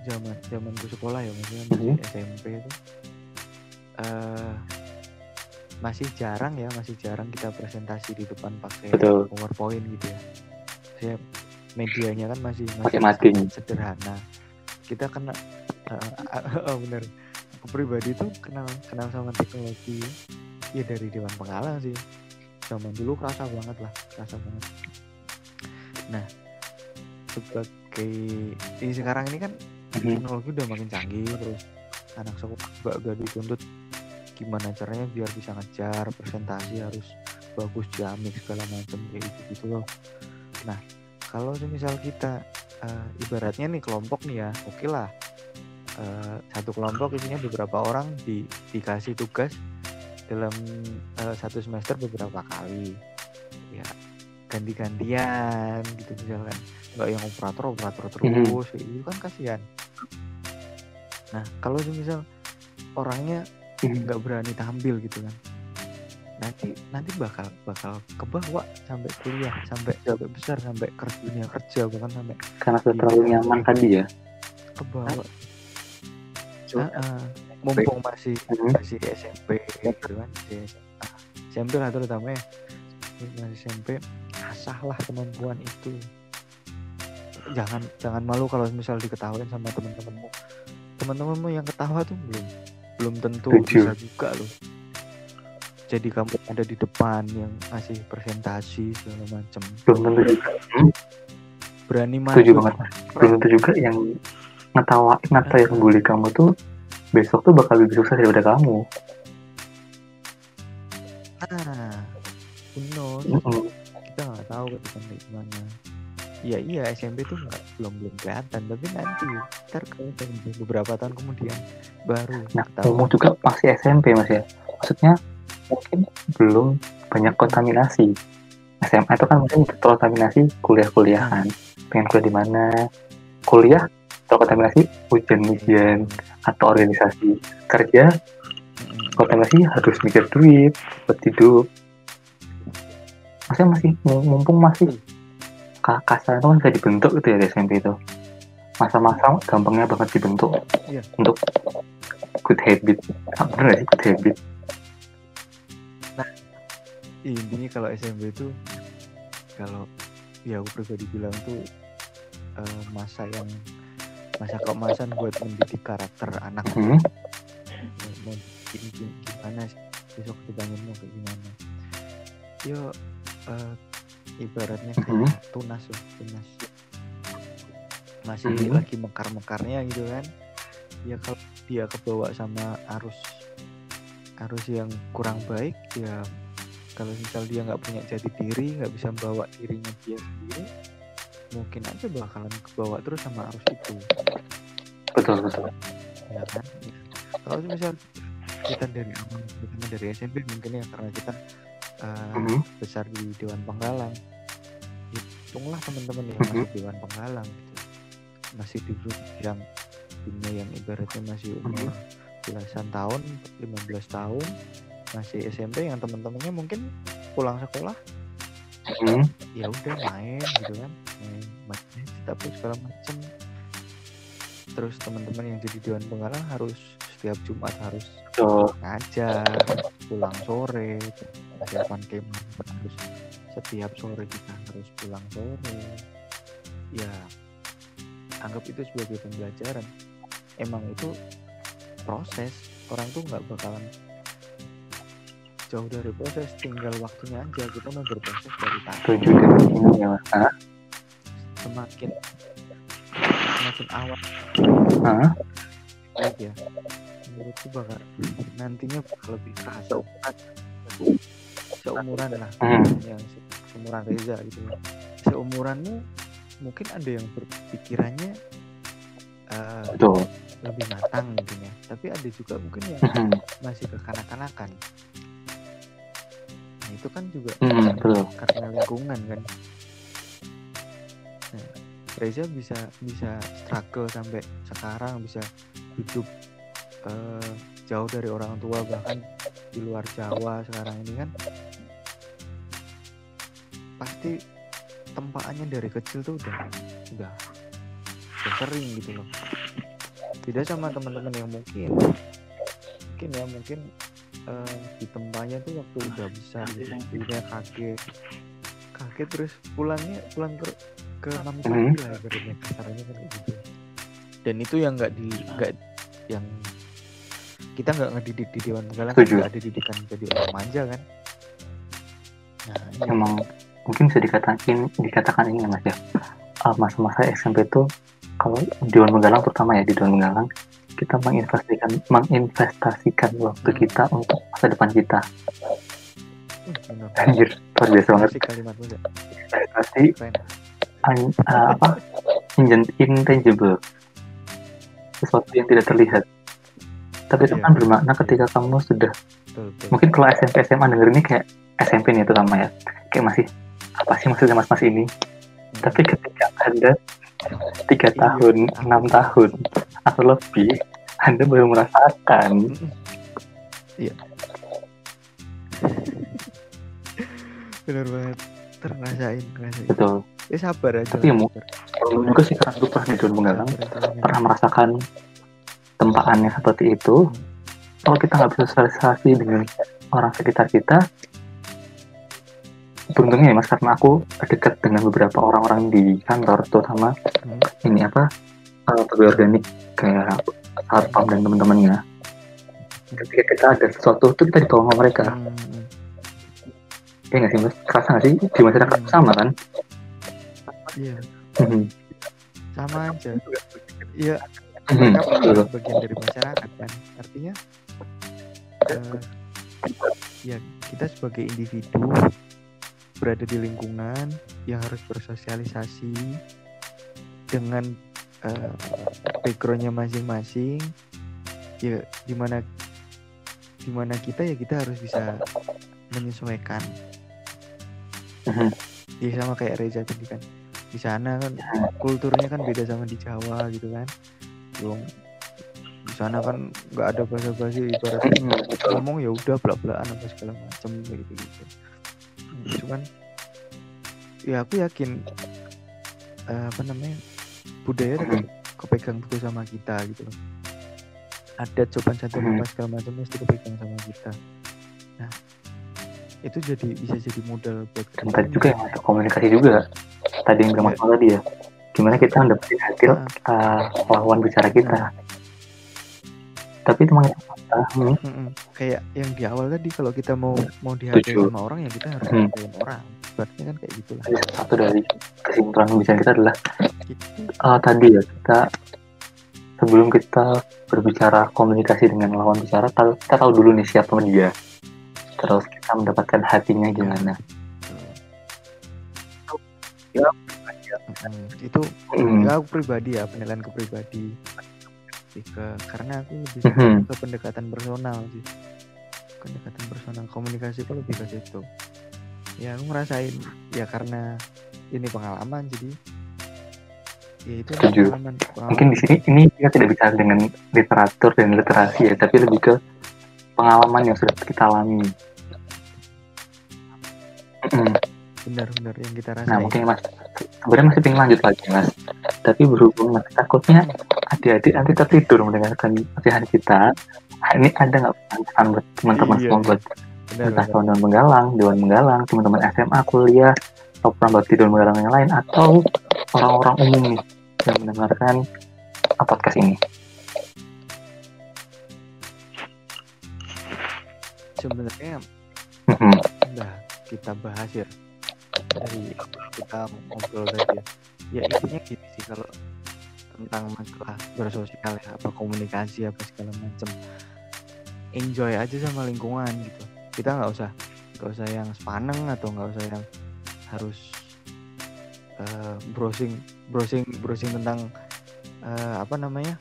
zaman zaman gue sekolah ya, maksudnya masih Mhm. SMP itu, eh masih jarang ya, masih jarang kita presentasi di depan pakai Betul. PowerPoint gitu ya. Saya medianya kan masih masih sangat sederhana. Kita kena, eh, oh, bener. Aku pribadi tuh kenal kenal sama teknologi. Ya dari Dewan Pengalang sih. Zaman dulu kerasa banget lah kerasa banget. Nah sebagai ini sekarang ini kan Mhm. teknologi udah makin canggih terus anak sekolah juga gak dituntut gimana caranya biar bisa ngejar presentasi harus bagus jamik segala macam kayak gitu gitu loh. Nah kalau misal kita eh, ibaratnya nih kelompok nih ya oke lah Eh, satu kelompok isinya beberapa orang di, dikasih tugas dalam eh, satu semester beberapa kali. Ya ganti-gantian gitu misalkan. Nggak yang operator operator terus Mhm. kayak gitu kan kasihan. Nah kalau misal orangnya Mhm. nggak berani tampil gitu kan nanti nanti bakal bakal kebawa sampai kuliah sampai sampai besar sampai kerja dunia kerja bahkan sampai karena sudah terlalu nyaman tadi ya. Kebawa Heeh. mumpung masih Mhm. masih SMP gitu kan SMA. SMP lah terutama ya masih SMP asahlah kemampuan itu jangan jangan malu kalau misal diketawain sama teman-temanmu teman-temanmu yang ketawa tuh belum belum tentu bisa juga loh jadi kamu ada di depan yang ngasih presentasi segala tentu juga berani maju banget Mas. belum tentu juga yang ngetawain atau yang bully kamu tuh besok tuh bakal lebih sukses daripada kamu ah who knows Mhm. kita nggak tahu kayak gimana iya iya SMP tuh nggak belum belum kelihatan tapi nanti ntar kelihatan beberapa tahun kemudian baru Nah, ketahuan. ngomong juga masih SMP mas ya. Maksudnya mungkin belum banyak kontaminasi. SMA itu kan mungkin terkontaminasi kuliah-kuliahan. Pengen kuliah di mana? Kuliah terkontaminasi ujian-ujian atau organisasi. Kerja kontaminasi harus mikir duit buat hidup. Maksudnya masih mumpung masih ka- kasar itu kan bisa dibentuk gitu ya di SMP itu. Masa-masa gampangnya banget dibentuk Iya. untuk good habit. Ah, bener sih good habit? intinya kalau SMP itu kalau ya aku pribadi bilang tuh eh, masa yang masa keemasan buat mendidik karakter anak. Hmm. gimana sih? Besok ke depannya mau kayak gimana? Yo eh, ibaratnya kayak tunas lah tunas. Masih Mhm. lagi mekar-mekarnya gitu kan? Ya kalau dia kebawa sama arus arus yang kurang baik ya kalau misal dia nggak punya jati diri nggak bisa bawa dirinya dia sendiri mungkin aja bakalan kebawa terus sama arus itu Betul betul. ya kan kalau misal kita dari awal terutama dari SMP mungkin ya karena kita uh, Mhm. besar di Dewan Penggalang hitunglah teman-teman yang Mhm. masih Dewan Penggalang gitu masih di grup yang dunia yang ibaratnya masih umur belasan tahun 15 tahun masih SMP yang teman-temannya mungkin pulang sekolah Hmm. ya udah main gitu kan. Main main tapi segala macem. Terus teman-teman yang jadi dewan penggalang harus setiap Jumat harus Betul. ngajar pulang sore persiapan kemah harus setiap sore kita harus pulang sore. Ya anggap itu sebagai pembelajaran. Emang itu proses. Orang tuh nggak bakalan jauh dari proses tinggal waktunya aja. Kita mau berproses dari tadi. Setuju dengan ya mas. Semakin semakin awal. Baik ya. Menurutku bakal nantinya bakal lebih kerasa. Umuran seumuran lah. Hmm. yang se- seumuran Reza gitu ya. Seumuranmu mungkin ada yang berpikirannya Betul. lebih matang mungkin ya. Tapi ada juga mungkin yang Hmm. masih kekanak-kanakan itu kan juga Hmm, betul. karena lingkungan kan. Nah, Reza bisa bisa struggle sampai sekarang bisa hidup eh, jauh dari orang tua bahkan di luar Jawa sekarang ini kan. Pasti tempaannya dari kecil tuh udah udah udah sering gitu loh. Beda sama teman-teman yang mungkin. Mungkin ya mungkin eh, di tempatnya tuh waktu udah besar gitu dia kaget kaget terus pulangnya pulang ke ke Mhm. papi lah ibaratnya. Kasarnya kan gitu. Dan itu yang nggak di nggak yang kita nggak ngedidik di dewan penggalang kan nggak ada didikan jadi orang manja kan? Nah iya. Emang mungkin bisa dikatakan dikatakan ini ya mas ya. Uh, masa-masa SMP itu kalau di Dewan Menggalang terutama ya di Dewan Menggalang kita menginvestasikan menginvestasikan waktu Hmm. kita untuk masa depan kita. Anjir, luar biasa banget. Keren an- uh, apa intangible sesuatu yang tidak terlihat tapi itu Iya. kan bermakna ketika kamu sudah mungkin kalau SMP SMA denger ini kayak SMP nih terutama ya kayak masih apa sih maksudnya mas mas ini Hmm. tapi ketika anda tiga tahun tahu. enam tahun atau lebih anda baru merasakan. Iya. Benar banget. Terrasain, ngerasain. betul Ya sabar aja. Tapi ya, sabar. kalau juga sih karena gue pernah di lah. pernah merasakan tempaannya seperti itu kalau kita nggak bisa sosialisasi dengan orang sekitar kita beruntungnya ya mas karena aku dekat dengan beberapa orang-orang di kantor terutama Hmm. ini apa uh, pegawai organik kayak satpam dan teman-temannya ketika kita ada sesuatu itu kita ditolong sama mereka Hmm, hmm. ya nggak sih mas kerasa nggak sih di masyarakat Hmm. sama kan Iya, Mhm. sama aja. Iya, betul. bagian dari masyarakat kan. Artinya eh, ya kita sebagai individu berada di lingkungan yang harus bersosialisasi dengan eh, backgroundnya masing-masing. Ya di mana di mana kita ya kita harus bisa menyesuaikan. Mhm. ya sama kayak Reza tadi kan. Di sana kan kulturnya kan beda sama di Jawa gitu kan. Yung di sana kan nggak ada bahasa basi ibaratnya Mhm, betul. ngomong ya udah belak belakan apa segala macam gitu gitu cuman ya aku yakin eh, apa namanya budaya tetap kepegang teguh sama kita gitu loh. Ada sopan santun Mhm. apa segala macam mesti kepegang sama kita. Nah itu jadi bisa jadi modal buat tadi juga yang masuk komunikasi juga. Tadi yang bilang tadi ya gimana kita mendapatkan hasil uh, lawan bicara kita tapi itu kita hmm, Mm-mm. kayak yang di awal tadi kalau kita mau mau dihargai Setuju. sama orang ya kita harus Hmm. orang berarti kan kayak gitulah satu dari kesimpulan pembicaraan kita adalah gitu. uh, tadi ya kita sebelum kita berbicara komunikasi dengan lawan bicara kita tahu dulu nih siapa dia terus kita mendapatkan hatinya gimana Mm-mm. itu Hmm, ya aku pribadi ya penilaian ke Lebih ke karena aku lebih suka Mhm. ke pendekatan personal sih pendekatan personal komunikasi aku lebih ke situ ya aku ngerasain ya karena ini pengalaman jadi ya itu Setuju. pengalaman, pengalaman mungkin di sini ini kita tidak bicara dengan literatur dan literasi ya tapi lebih ke pengalaman yang sudah kita alami. Mm-mm. Benar-benar yang kita rasain Nah mungkin mas sebenarnya masih pengen lanjut lagi mas. Tapi berhubung mas takutnya adik-adik nanti tertidur mendengarkan ocehan kita. Nah, ini ada nggak pesan buat teman-teman Iya. semua buat entah kawan-kawan menggalang, dewan menggalang, teman-teman SMA, kuliah, atau bakti dewan menggalang yang lain, atau orang-orang umum nih yang mendengarkan podcast ini. sebenarnya udah kita bahas ya dari kita ngobrol tadi ya ya intinya gini sih kalau tentang masalah bersosial ya apa komunikasi apa segala macam. Enjoy aja sama lingkungan gitu. Kita nggak usah nggak usah yang sepaneng atau nggak usah yang harus eh, browsing browsing browsing tentang eh, apa namanya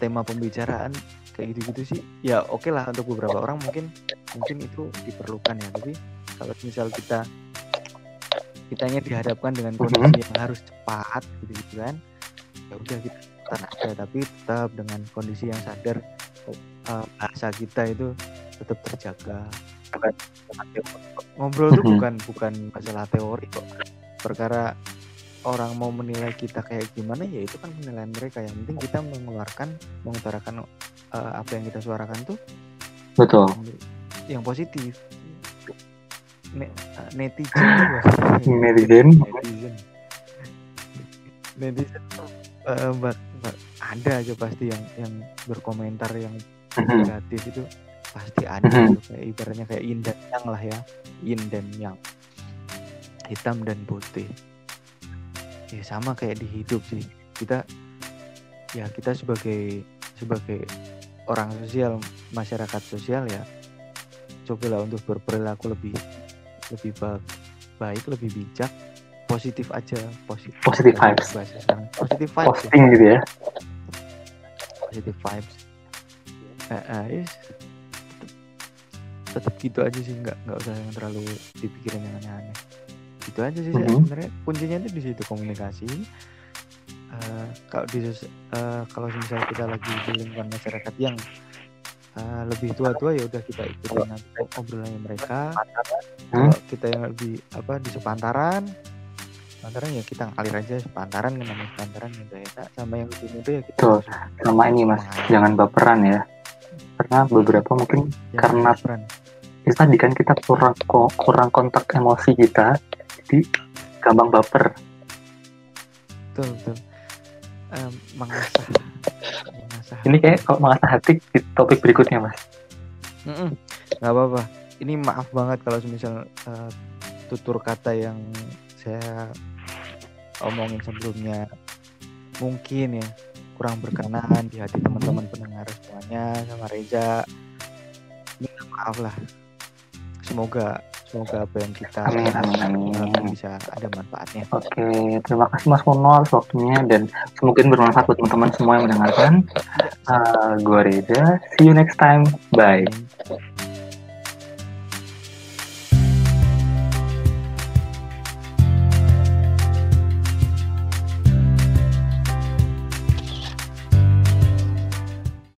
tema pembicaraan kayak gitu-gitu sih. Ya oke lah untuk beberapa orang mungkin mungkin itu diperlukan ya. Tapi kalau misal kita kitanya dihadapkan dengan kondisi yang harus cepat gitu, gitu kan. Ya udah kita ikutan aja tapi tetap dengan kondisi yang sadar eh, bahasa kita itu tetap terjaga. Ngobrol tuh Mhm. bukan bukan masalah teori kok. Perkara orang mau menilai kita kayak gimana ya itu kan penilaian mereka. Yang penting kita mengeluarkan mengutarakan eh, apa yang kita suarakan tuh Betul. yang positif Ne- eh, netizen. Netizen. netizen netizen tuh, eh, bak- bak- ada aja pasti yang yang berkomentar yang Mhm. negatif itu pasti ada Mhm. kayak ibaratnya kayak yin dan yang lah ya yin dan yang hitam dan putih ya sama kayak di hidup sih kita ya kita sebagai sebagai orang sosial masyarakat sosial ya cobalah untuk berperilaku lebih lebih ba- baik lebih bijak positif aja positif Positive vibes. positif vibes ya Posting gitu ya. positive vibes eh, eh, yes. tetep gitu aja sih nggak nggak usah yang terlalu dipikirin yang aneh-aneh gitu aja sih Sa. Mhm. sebenarnya kuncinya itu di situ komunikasi Eh, kalau di eh, kalau misal kita lagi di lingkungan masyarakat yang eh, lebih tua-tua ya udah kita ikutin nanti obrolannya mereka Hmm. kita yang lebih apa di sepantaran sepantaran ya kita ngalir aja sepantaran namanya sepantaran ya udah enak sama yang lebih muda ya kita usah Sama ini mas, mengalir. jangan baperan ya. Karena beberapa mungkin Jangan karena baperan. itu tadi kan kita kurang kurang kontak emosi kita, jadi gampang baper. betul betul mengasah mengasah Ini kayak kalau mengasah hati di topik berikutnya mas. Nggak apa-apa. Ini maaf banget kalau misal eh, tutur kata yang saya omongin sebelumnya. Mungkin ya kurang berkenan di hati teman-teman pendengar semuanya sama Reza. Minta maaf lah. Semoga semoga apa yang kita Amin, amin, amin. bisa ada manfaatnya Oke, terima kasih Mas atas waktunya dan semoga bermanfaat buat teman-teman semua yang mendengarkan. Uh, gua Reza, see you next time. Bye.